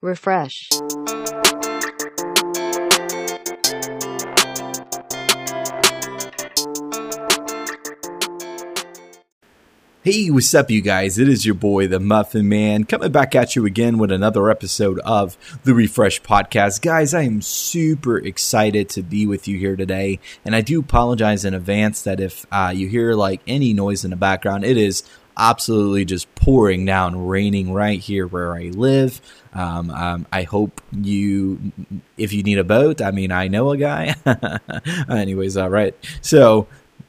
refresh. Hey, what's up, you guys? It is your boy, the Muffin Man, coming back at you again with another episode of the Refresh Podcast. Guys, I am super excited to be with you here today, and I do apologize in advance that if uh, you hear like any noise in the background, it is absolutely just pouring down, raining right here where I live. Um, um, I hope you, if you need a boat, I mean, I know a guy. Anyways, all right. So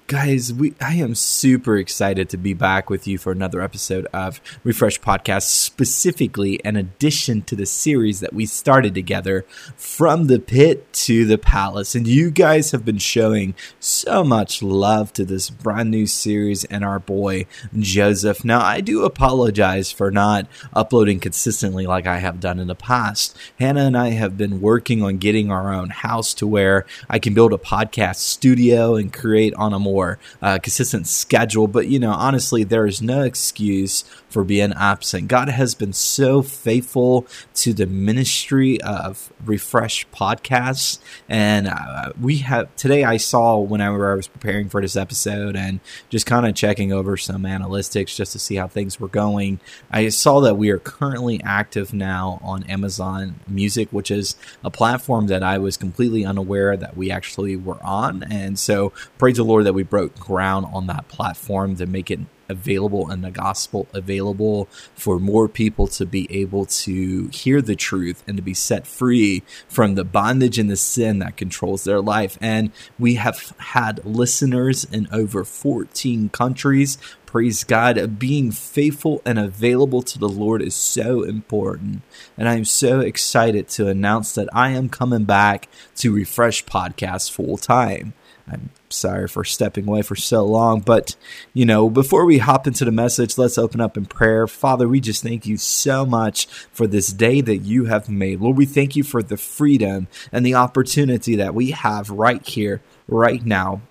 guys we i am super excited to be back with you for another episode of refresh podcast specifically an addition to the series that we started together from the pit to the palace. And you guys have been showing so much love to this brand new series and our boy joseph. Now i do apologize for not uploading consistently like i have done in the past. Hannah and i have been working on getting our own house to where i can build a podcast studio and create on a more more uh, consistent schedule. But, you know, honestly, there is no excuse for being absent. God has been so faithful to the ministry of Refresh podcasts. And uh, we have today, I saw whenever I was preparing for this episode and just kind of checking over some analytics just to see how things were going. I saw that we are currently active now on Amazon Music, which is a platform that I was completely unaware that we actually were on. And so praise the Lord that we broke ground on that platform to make it available and the gospel available for more people to be able to hear the truth and to be set free from the bondage and the sin that controls their life. And we have had listeners in over 14 countries. Praise God. Being faithful and available to the Lord is so important. And I'm so excited to announce that I am coming back to Refresh Podcast full time. I'm sorry for stepping away for so long. But, you know, before we hop into the message, let's open up in prayer. Father, we just thank you so much for this day that you have made. Lord, we thank you for the freedom and the opportunity that we have right here, right now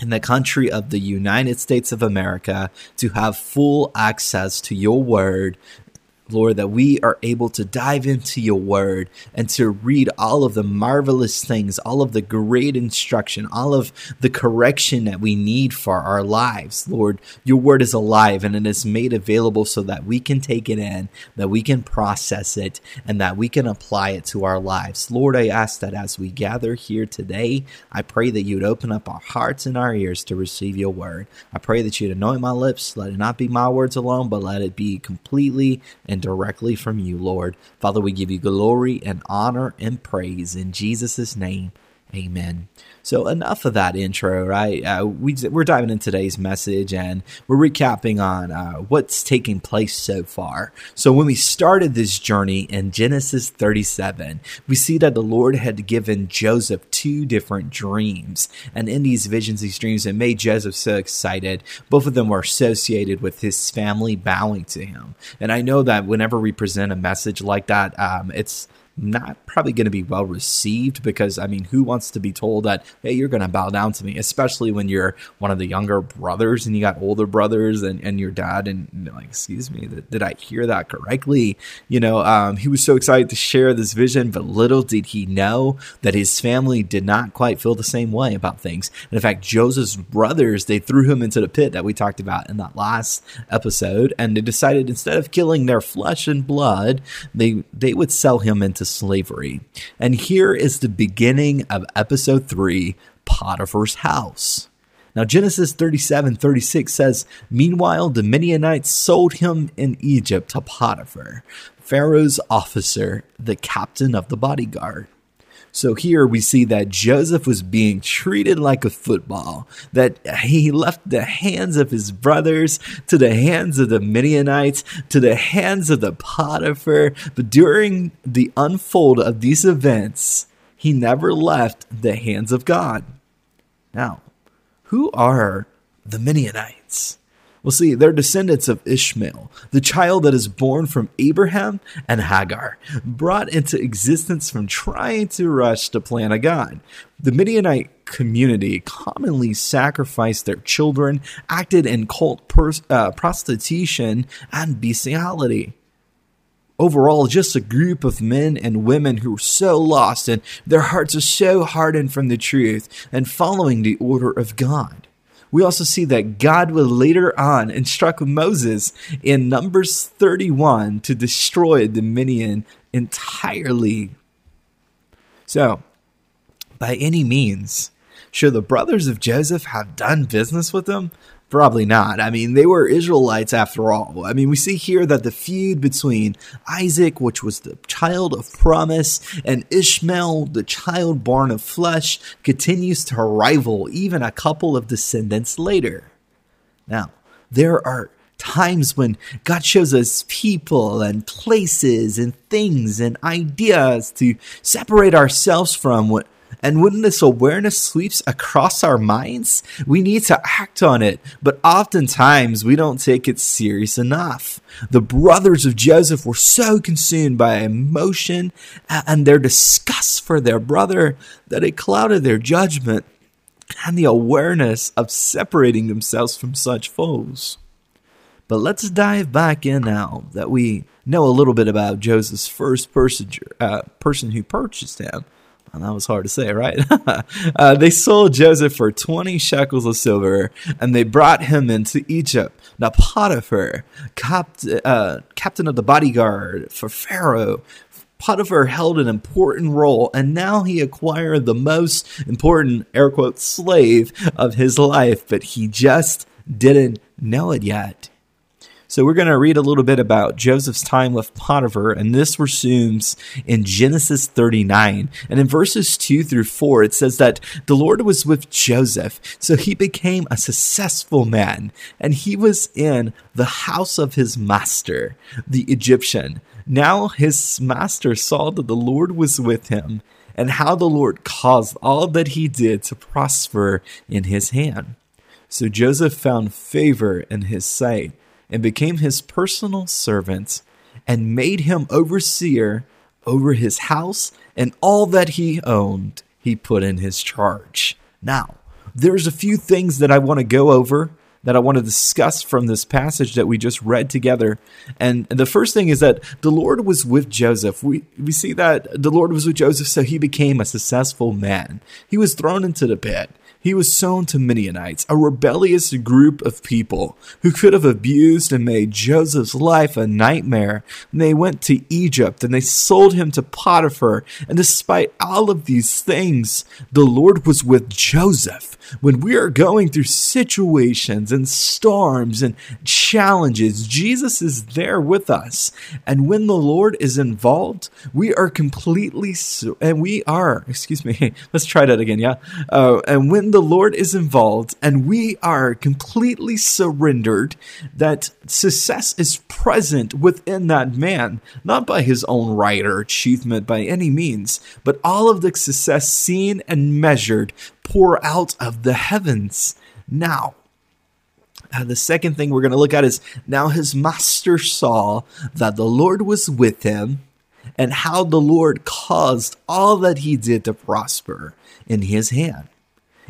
in the country of the United States of America to have full access to your word Lord, that we are able to dive into your word and to read all of the marvelous things, all of the great instruction, all of the correction that we need for our lives. Lord, your word is alive and it is made available so that we can take it in, that we can process it, and that we can apply it to our lives. Lord, I ask that as we gather here today, I pray that you would open up our hearts and our ears to receive your word. I pray that you'd anoint my lips. Let it not be my words alone, but let it be completely and directly from you, Lord. Father, we give you glory and honor and praise in Jesus' name. Amen. So enough of that intro, right? Uh, we we're diving into today's message and we're recapping on uh, what's taking place so far. So when we started this journey in Genesis 37, we see that the Lord had given Joseph two different dreams, and in these visions, these dreams, it made Joseph so excited. Both of them were associated with his family bowing to him, and I know that whenever we present a message like that, um, it's not probably going to be well received because I mean, who wants to be told that hey, you're going to bow down to me, especially when you're one of the younger brothers and you got older brothers and, and your dad and like, excuse me, did, did I hear that correctly? You know, um, he was so excited to share this vision, but little did he know that his family did not quite feel the same way about things. And in fact, Joseph's brothers they threw him into the pit that we talked about in that last episode, and they decided instead of killing their flesh and blood, they they would sell him into slavery. And here is the beginning of episode 3 Potiphar's house. Now, Genesis 37 36 says, Meanwhile, the Midianites sold him in Egypt to Potiphar, Pharaoh's officer, the captain of the bodyguard. So here we see that Joseph was being treated like a football, that he left the hands of his brothers to the hands of the Midianites, to the hands of the Potiphar. But during the unfold of these events, he never left the hands of God. Now, who are the Midianites? Well, see, they're descendants of Ishmael, the child that is born from Abraham and Hagar, brought into existence from trying to rush to plan of God. The Midianite community commonly sacrificed their children, acted in cult pers- uh, prostitution, and bestiality. overall just a group of men and women who were so lost and their hearts are so hardened from the truth and following the order of God. We also see that God will later on instruct Moses in Numbers 31 to destroy the Midian entirely. So, by any means, should the brothers of Joseph have done business with him? Probably not. I mean, they were Israelites after all. I mean, we see here that the feud between Isaac, which was the child of promise, and Ishmael, the child born of flesh, continues to rival even a couple of descendants later. Now, there are times when God shows us people and places and things and ideas to separate ourselves from what and when this awareness sweeps across our minds, we need to act on it. But oftentimes we don't take it serious enough. The brothers of Joseph were so consumed by emotion and their disgust for their brother that it clouded their judgment and the awareness of separating themselves from such foes. But let's dive back in now that we know a little bit about Joseph's first person, uh, person who purchased him. And that was hard to say, right? uh, they sold Joseph for 20 shekels of silver and they brought him into Egypt. Now, Potiphar, uh, captain of the bodyguard for Pharaoh, Potiphar held an important role, and now he acquired the most important, air quote, slave of his life, but he just didn't know it yet. So we're going to read a little bit about Joseph's time with Potiphar, and this resumes in Genesis 39. And in verses 2 through 4, it says that the Lord was with Joseph, so he became a successful man, and he was in the house of his master, the Egyptian. Now his master saw that the Lord was with him, and how the Lord caused all that he did to prosper in his hand. So Joseph found favor in his sight and became his personal servant and made him overseer over his house and all that he owned he put in his charge. Now, there's a few things that I want to go over that I want to discuss from this passage that we just read together. And the first thing is that the Lord was with Joseph. We, we see that the Lord was with Joseph, so he became a successful man. He was thrown into the pit. He was sown to Midianites, a rebellious group of people who could have abused and made Joseph's life a nightmare. And they went to Egypt and they sold him to Potiphar. And despite all of these things, the Lord was with Joseph when we are going through situations and storms and challenges, Jesus is there with us. And when the Lord is involved, we are completely, and we are, excuse me, let's try that again, yeah? Uh, and when the Lord is involved and we are completely surrendered, that success is present within that man, not by his own right or achievement by any means, but all of the success seen and measured pour out of the heavens. Now, uh, the second thing we're going to look at is now his master saw that the Lord was with him and how the Lord caused all that he did to prosper in his hand.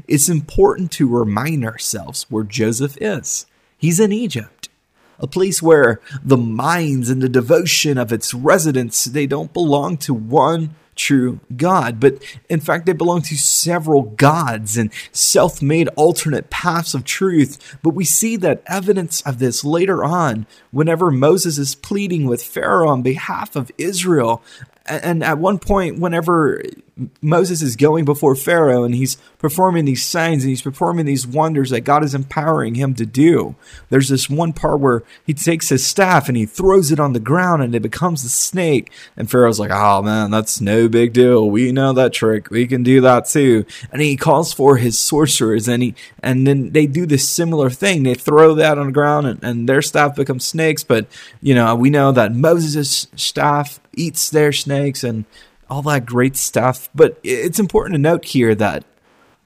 It's important to remind ourselves where Joseph is. He's in Egypt, a place where the minds and the devotion of its residents, they don't belong to one true God. But in fact, they belong to several gods and self made alternate paths of truth. But we see that evidence of this later on whenever Moses is pleading with Pharaoh on behalf of Israel. And at one point, whenever Moses is going before Pharaoh and he's performing these signs and he's performing these wonders that God is empowering him to do. There's this one part where he takes his staff and he throws it on the ground and it becomes a snake. And Pharaoh's like, oh man, that's no big deal. We know that trick. We can do that too. And he calls for his sorcerers and he, and then they do this similar thing. They throw that on the ground and, and their staff becomes snakes. But, you know, we know that Moses' staff eats their snakes and all that great stuff. But it's important to note here that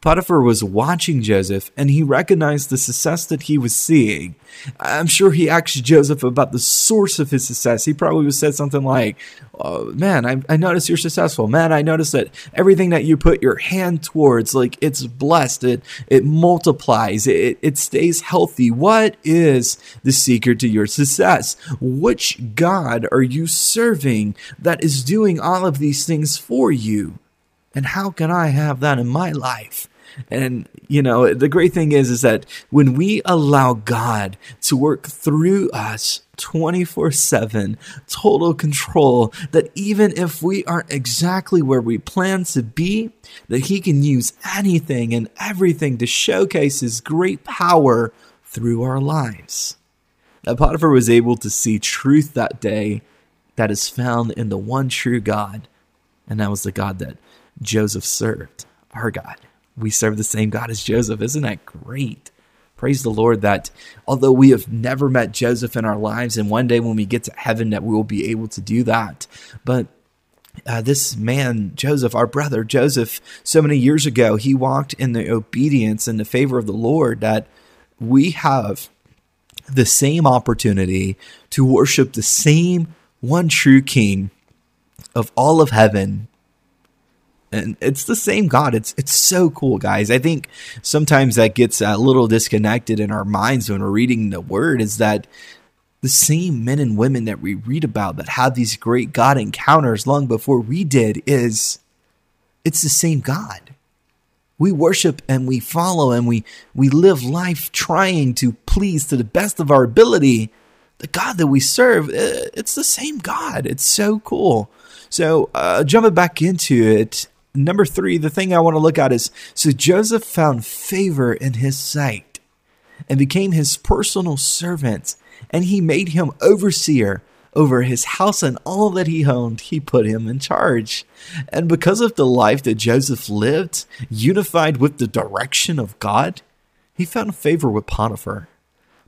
Potiphar was watching Joseph and he recognized the success that he was seeing. I'm sure he asked Joseph about the source of his success. He probably said something like, oh, Man, I, I noticed you're successful. Man, I noticed that everything that you put your hand towards, like it's blessed, it, it multiplies, it, it stays healthy. What is the secret to your success? Which God are you serving that is doing all of these things for you? And how can I have that in my life? And you know, the great thing is is that when we allow God to work through us 24/7, total control, that even if we aren't exactly where we plan to be, that he can use anything and everything to showcase his great power through our lives. That Potiphar was able to see truth that day that is found in the one true God, and that was the God that Joseph served, our God. We serve the same God as Joseph. Isn't that great? Praise the Lord that although we have never met Joseph in our lives, and one day when we get to heaven, that we will be able to do that. But uh, this man, Joseph, our brother Joseph, so many years ago, he walked in the obedience and the favor of the Lord that we have the same opportunity to worship the same one true King of all of heaven and it's the same God. It's it's so cool, guys. I think sometimes that gets a little disconnected in our minds when we're reading the Word. Is that the same men and women that we read about that had these great God encounters long before we did? Is it's the same God. We worship and we follow and we we live life trying to please to the best of our ability the God that we serve. Uh, it's the same God. It's so cool. So, uh, jumping back into it, number three, the thing I want to look at is so Joseph found favor in his sight and became his personal servant, and he made him overseer over his house and all that he owned, he put him in charge. And because of the life that Joseph lived, unified with the direction of God, he found favor with Potiphar.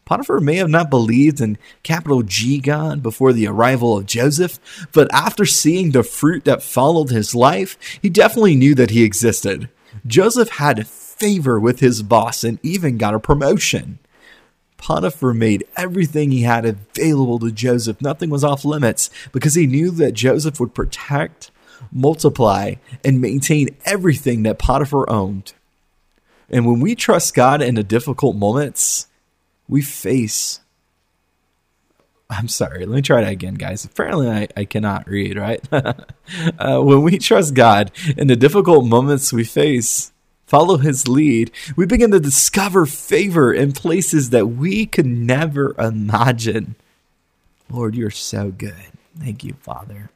Potiphar may have not believed in capital G God before the arrival of Joseph, but after seeing the fruit that followed his life, he definitely knew that he existed. Joseph had favor with his boss and even got a promotion. Potiphar made everything he had available to Joseph. Nothing was off limits because he knew that Joseph would protect, multiply, and maintain everything that Potiphar owned. And when we trust God in the difficult moments, we face I'm sorry. Let me try that again, guys. Apparently, I, I cannot read, right? uh, when we trust God in the difficult moments we face, follow His lead, we begin to discover favor in places that we could never imagine. Lord, you're so good. Thank you, Father.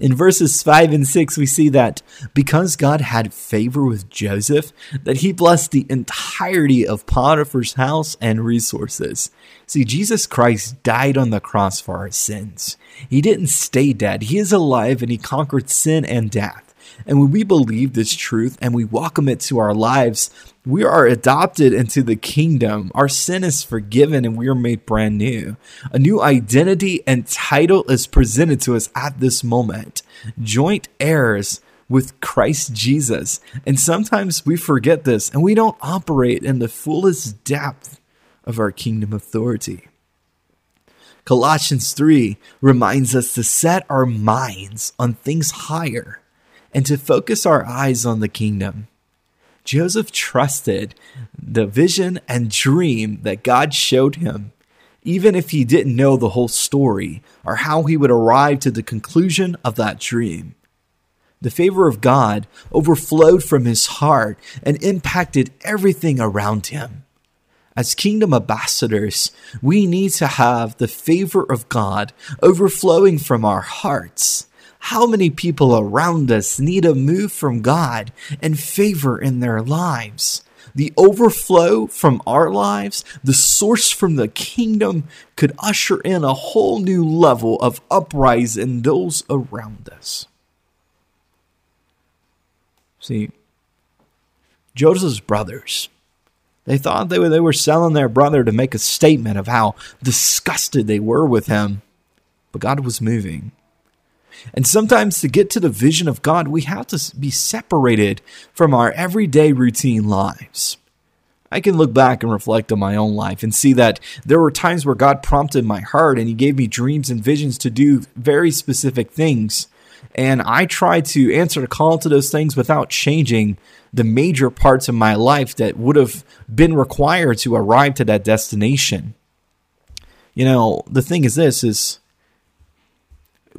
In verses 5 and 6, we see that because God had favor with Joseph, that he blessed the entirety of Potiphar's house and resources. See, Jesus Christ died on the cross for our sins. He didn't stay dead. He is alive and he conquered sin and death. And when we believe this truth and we welcome it to our lives, we are adopted into the kingdom. Our sin is forgiven and we are made brand new. A new identity and title is presented to us at this moment. Joint heirs with Christ Jesus. And sometimes we forget this and we don't operate in the fullest depth of our kingdom authority. Colossians 3 reminds us to set our minds on things higher and to focus our eyes on the kingdom. Joseph trusted the vision and dream that God showed him, even if he didn't know the whole story or how he would arrive to the conclusion of that dream. The favor of God overflowed from his heart and impacted everything around him. As kingdom ambassadors, we need to have the favor of God overflowing from our hearts how many people around us need a move from God and favor in their lives? The overflow from our lives, the source from the kingdom, could usher in a whole new level of uprise in those around us. See, Joseph's brothers, they thought they were, they were selling their brother to make a statement of how disgusted they were with him, but God was moving. And sometimes to get to the vision of God, we have to be separated from our everyday routine lives. I can look back and reflect on my own life and see that there were times where God prompted my heart and He gave me dreams and visions to do very specific things. And I tried to answer the call to those things without changing the major parts of my life that would have been required to arrive to that destination. You know, the thing is this is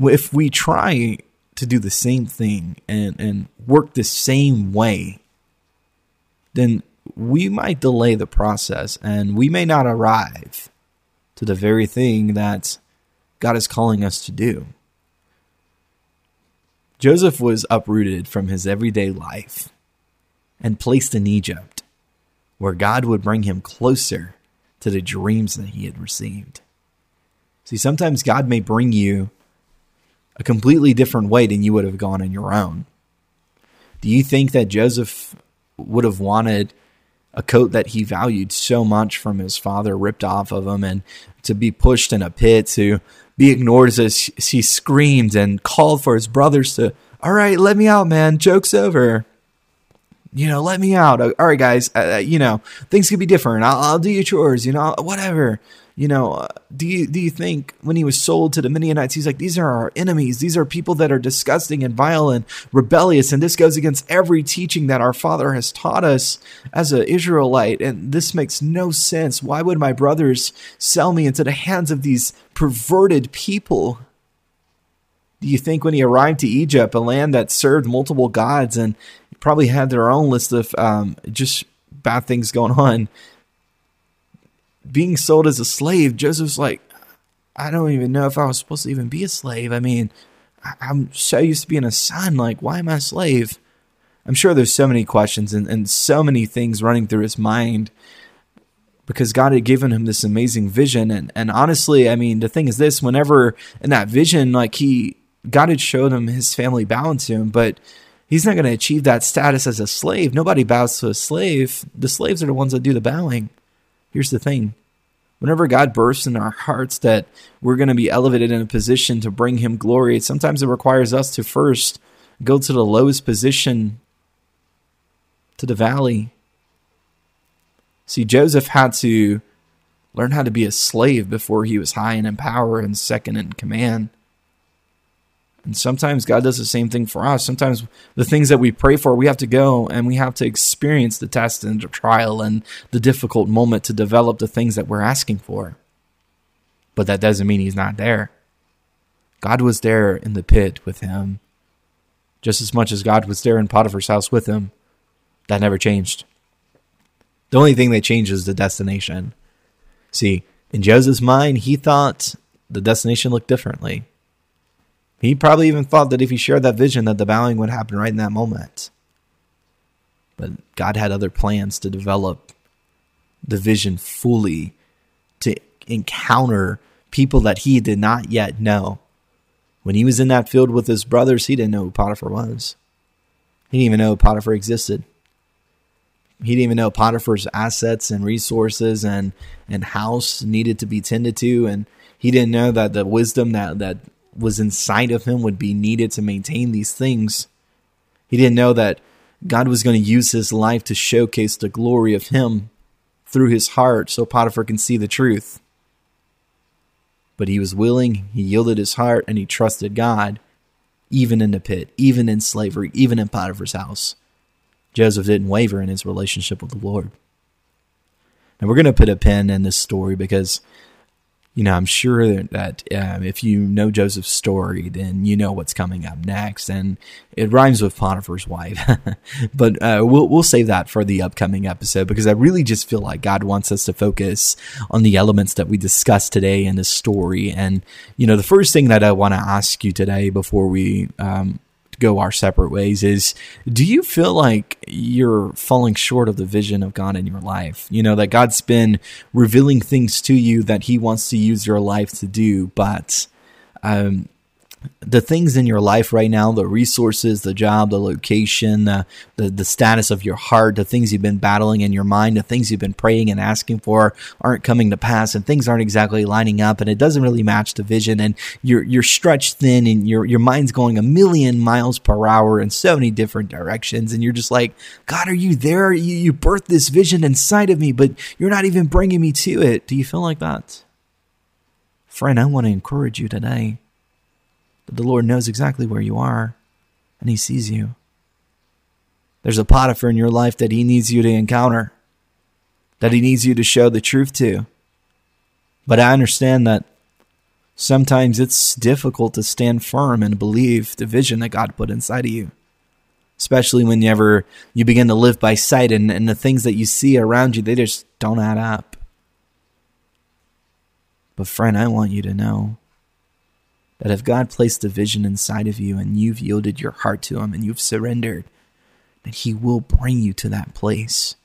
if we try to do the same thing and, and work the same way, then we might delay the process and we may not arrive to the very thing that God is calling us to do. Joseph was uprooted from his everyday life and placed in Egypt, where God would bring him closer to the dreams that he had received. See, sometimes God may bring you a completely different way than you would have gone on your own. Do you think that Joseph would have wanted a coat that he valued so much from his father ripped off of him and to be pushed in a pit to be ignored as he screamed and called for his brothers to, all right, let me out, man. Joke's over. You know, let me out. All right, guys. Uh, you know, things could be different. I'll, I'll do your chores. You know, whatever you know, uh, do you do you think when he was sold to the Midianites, he's like, these are our enemies. These are people that are disgusting and vile and rebellious, and this goes against every teaching that our father has taught us as an Israelite, and this makes no sense. Why would my brothers sell me into the hands of these perverted people? Do you think when he arrived to Egypt, a land that served multiple gods and probably had their own list of um, just bad things going on? Being sold as a slave, Joseph's like, I don't even know if I was supposed to even be a slave. I mean, I'm so used to being a son. Like, why am I a slave? I'm sure there's so many questions and, and so many things running through his mind because God had given him this amazing vision. And, and honestly, I mean, the thing is this whenever in that vision, like he, God had showed him his family bowing to him, but he's not going to achieve that status as a slave. Nobody bows to a slave. The slaves are the ones that do the bowing. Here's the thing whenever God bursts in our hearts that we're going to be elevated in a position to bring Him glory, sometimes it requires us to first go to the lowest position, to the valley. See, Joseph had to learn how to be a slave before he was high and in power and second in command. And sometimes God does the same thing for us. Sometimes the things that we pray for, we have to go and we have to experience the test and the trial and the difficult moment to develop the things that we're asking for. But that doesn't mean He's not there. God was there in the pit with him, just as much as God was there in Potiphar's house with him. That never changed. The only thing that changed is the destination. See, in Joseph's mind, he thought the destination looked differently. He probably even thought that if he shared that vision, that the bowing would happen right in that moment. But God had other plans to develop the vision fully, to encounter people that he did not yet know. When he was in that field with his brothers, he didn't know who Potiphar was. He didn't even know Potiphar existed. He didn't even know Potiphar's assets and resources and, and house needed to be tended to. And he didn't know that the wisdom that, that was inside of him would be needed to maintain these things. He didn't know that God was going to use his life to showcase the glory of him through his heart so Potiphar can see the truth. But he was willing, he yielded his heart, and he trusted God, even in the pit, even in slavery, even in Potiphar's house. Joseph didn't waver in his relationship with the Lord. And we're going to put a pin in this story because you know, I'm sure that um, if you know Joseph's story, then you know what's coming up next, and it rhymes with Potiphar's wife. but uh, we'll we'll save that for the upcoming episode because I really just feel like God wants us to focus on the elements that we discussed today in this story. And you know, the first thing that I want to ask you today before we um, go our separate ways is do you feel like you're falling short of the vision of God in your life? You know, that God's been revealing things to you that He wants to use your life to do, but um, the things in your life right now, the resources, the job, the location, the, the, the status of your heart, the things you've been battling in your mind, the things you've been praying and asking for aren't coming to pass and things aren't exactly lining up and it doesn't really match the vision and you're you're stretched thin and your your mind's going a million miles per hour in so many different directions and you're just like, God, are you there? You, you birthed this vision inside of me, but you're not even bringing me to it. Do you feel like that? Friend, I want to encourage you today but the Lord knows exactly where you are, and He sees you. There's a Potiphar in your life that He needs you to encounter, that He needs you to show the truth to. But I understand that sometimes it's difficult to stand firm and believe the vision that God put inside of you. Especially whenever you begin to live by sight and, and the things that you see around you, they just don't add up. But, friend, I want you to know that if God placed a vision inside of you and you've yielded your heart to Him and you've surrendered, that He will bring you to that place.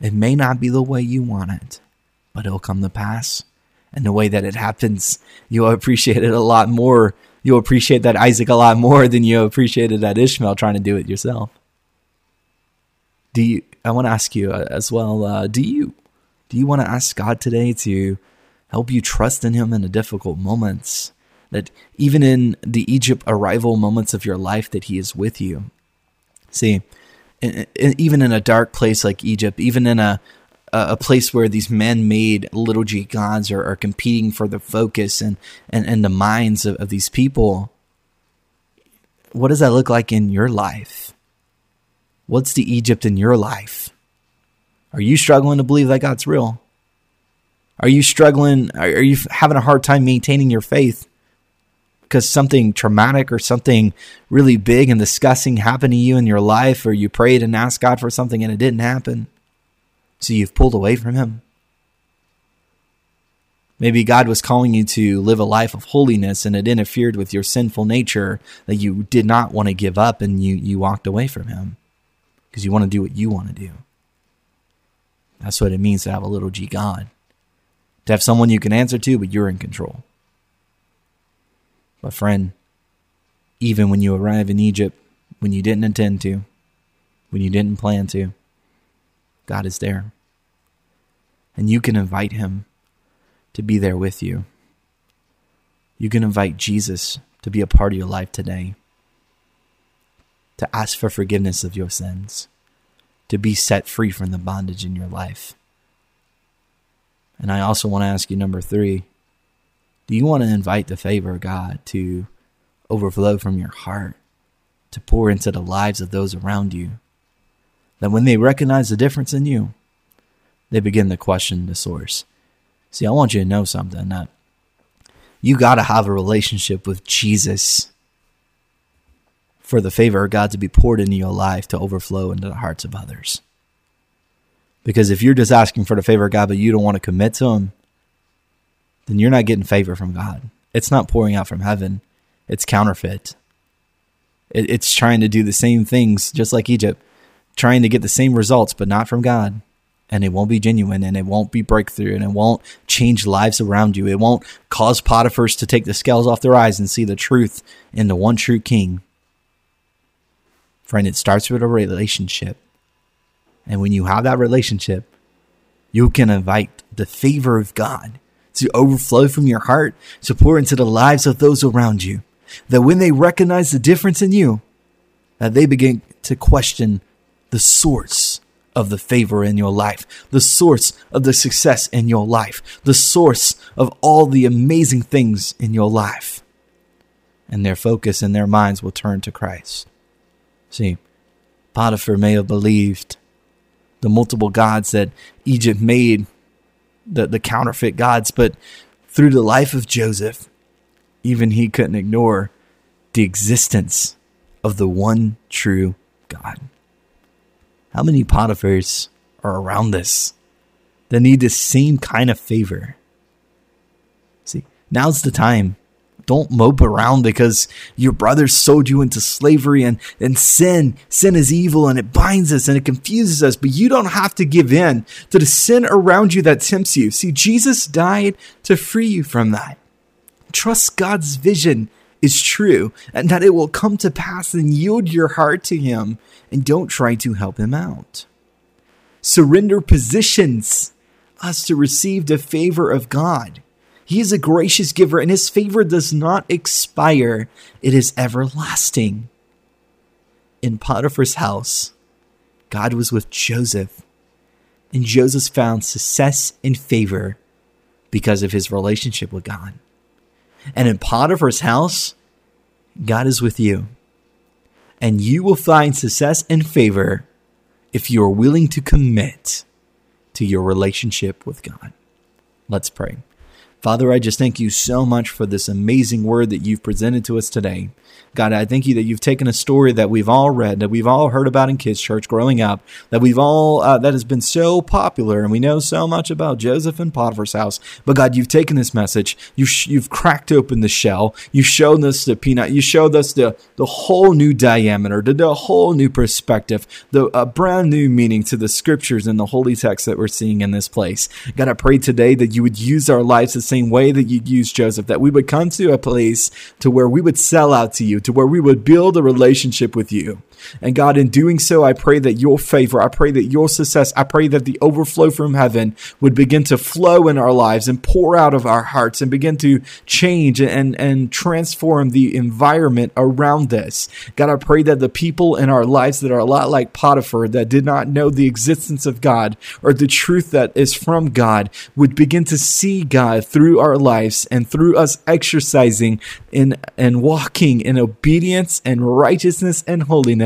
It may not be the way you want it, but it'll come to pass. And the way that it happens, you'll appreciate it a lot more. You'll appreciate that Isaac a lot more than you appreciated that Ishmael trying to do it yourself. Do you? I want to ask you uh, as well. Uh, do you? Do you want to ask God today to help you trust in Him in the difficult moments? That even in the Egypt arrival moments of your life that he is with you. See, even in a dark place like Egypt, even in a a place where these man-made little g gods are, are competing for the focus and, and, and the minds of, of these people, what does that look like in your life? What's the Egypt in your life? Are you struggling to believe that God's real? Are you struggling? Are you having a hard time maintaining your faith? Because something traumatic or something really big and disgusting happened to you in your life, or you prayed and asked God for something and it didn't happen. So you've pulled away from Him. Maybe God was calling you to live a life of holiness and it interfered with your sinful nature that you did not want to give up and you, you walked away from Him because you want to do what you want to do. That's what it means to have a little g God. To have someone you can answer to, but you're in control. But, friend, even when you arrive in Egypt, when you didn't intend to, when you didn't plan to, God is there. And you can invite Him to be there with you. You can invite Jesus to be a part of your life today, to ask for forgiveness of your sins, to be set free from the bondage in your life. And I also want to ask you, number three, do you want to invite the favor of God to overflow from your heart, to pour into the lives of those around you? That when they recognize the difference in you, they begin to question the source. See, I want you to know something that you got to have a relationship with Jesus for the favor of God to be poured into your life to overflow into the hearts of others. Because if you're just asking for the favor of God, but you don't want to commit to Him, then you're not getting favor from God. It's not pouring out from heaven, it's counterfeit. It, it's trying to do the same things, just like Egypt, trying to get the same results, but not from God. And it won't be genuine and it won't be breakthrough and it won't change lives around you. It won't cause Potiphars to take the scales off their eyes and see the truth in the one true king. Friend, it starts with a relationship. And when you have that relationship, you can invite the favor of God to overflow from your heart to pour into the lives of those around you. That when they recognize the difference in you, that they begin to question the source of the favor in your life, the source of the success in your life, the source of all the amazing things in your life. And their focus and their minds will turn to Christ. See, Potiphar may have believed the multiple gods that Egypt made the, the counterfeit gods, but through the life of Joseph, even he couldn't ignore the existence of the one true God. How many Potiphars are around us that need the same kind of favor? See, now's the time don't mope around because your brothers sold you into slavery and, and sin. Sin is evil and it binds us and it confuses us, but you don't have to give in to the sin around you that tempts you. See, Jesus died to free you from that. Trust God's vision is true and that it will come to pass and yield your heart to Him and don't try to help Him out. Surrender positions us to receive the favor of God. He is a gracious giver, and his favor does not expire, it is everlasting. In Potiphar's house, God was with Joseph, and Joseph found success and favor because of his relationship with God. And in Potiphar's house, God is with you, and you will find success and favor if you are willing to commit to your relationship with God. Let's pray. Father, I just thank you so much for this amazing word that you've presented to us today. God, I thank you that you've taken a story that we've all read, that we've all heard about in kids' church growing up, that we've all, uh, that has been so popular, and we know so much about Joseph and Potiphar's house. But God, you've taken this message, you sh- you've cracked open the shell, you've shown us the peanut, you showed us the, the whole new diameter, the, the whole new perspective, the uh, brand new meaning to the scriptures and the holy text that we're seeing in this place. God, I pray today that you would use our lives the same way that you used Joseph, that we would come to a place to where we would sell out to you, to where we would build a relationship with you. And God, in doing so, I pray that your favor, I pray that your success, I pray that the overflow from heaven would begin to flow in our lives and pour out of our hearts and begin to change and, and transform the environment around us. God, I pray that the people in our lives that are a lot like Potiphar, that did not know the existence of God or the truth that is from God, would begin to see God through our lives and through us exercising in and walking in obedience and righteousness and holiness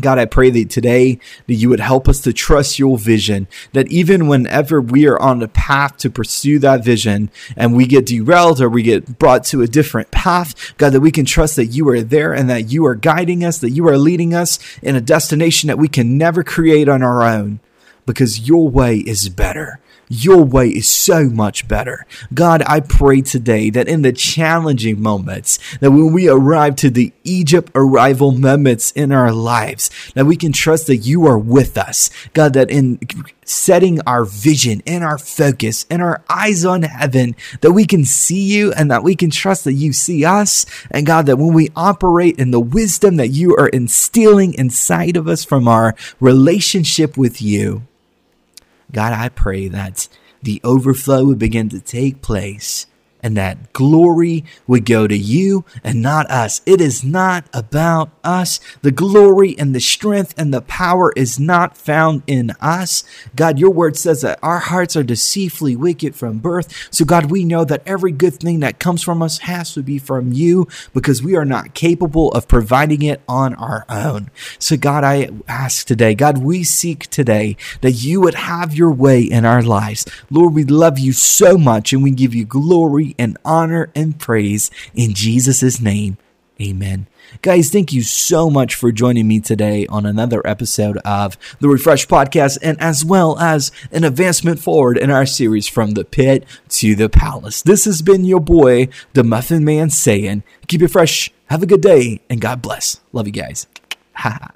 God, I pray that today that you would help us to trust your vision, that even whenever we are on the path to pursue that vision and we get derailed or we get brought to a different path, God, that we can trust that you are there and that you are guiding us, that you are leading us in a destination that we can never create on our own because your way is better. Your way is so much better. God, I pray today that in the challenging moments, that when we arrive to the Egypt arrival moments in our lives, that we can trust that you are with us. God, that in setting our vision and our focus and our eyes on heaven, that we can see you and that we can trust that you see us. And God, that when we operate in the wisdom that you are instilling inside of us from our relationship with you, God, I pray that the overflow would begin to take place and that glory would go to you and not us. It is not about us. The glory and the strength and the power is not found in us. God, your word says that our hearts are deceitfully wicked from birth. So, God, we know that every good thing that comes from us has to be from you because we are not capable of providing it on our own. So, God, I ask today, God, we seek today that you would have your way in our lives. Lord, we love you so much and we give you and honor and praise in Jesus' name. Amen. Guys, thank you so much for joining me today on another episode of the Refresh Podcast and as well as an advancement forward in our series From the Pit to the Palace. This has been your boy, the Muffin Man, saying, keep it fresh, have a good day, and God bless. Love you guys. Ha